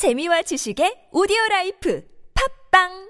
재미와 지식의 오디오 라이프. 팝빵!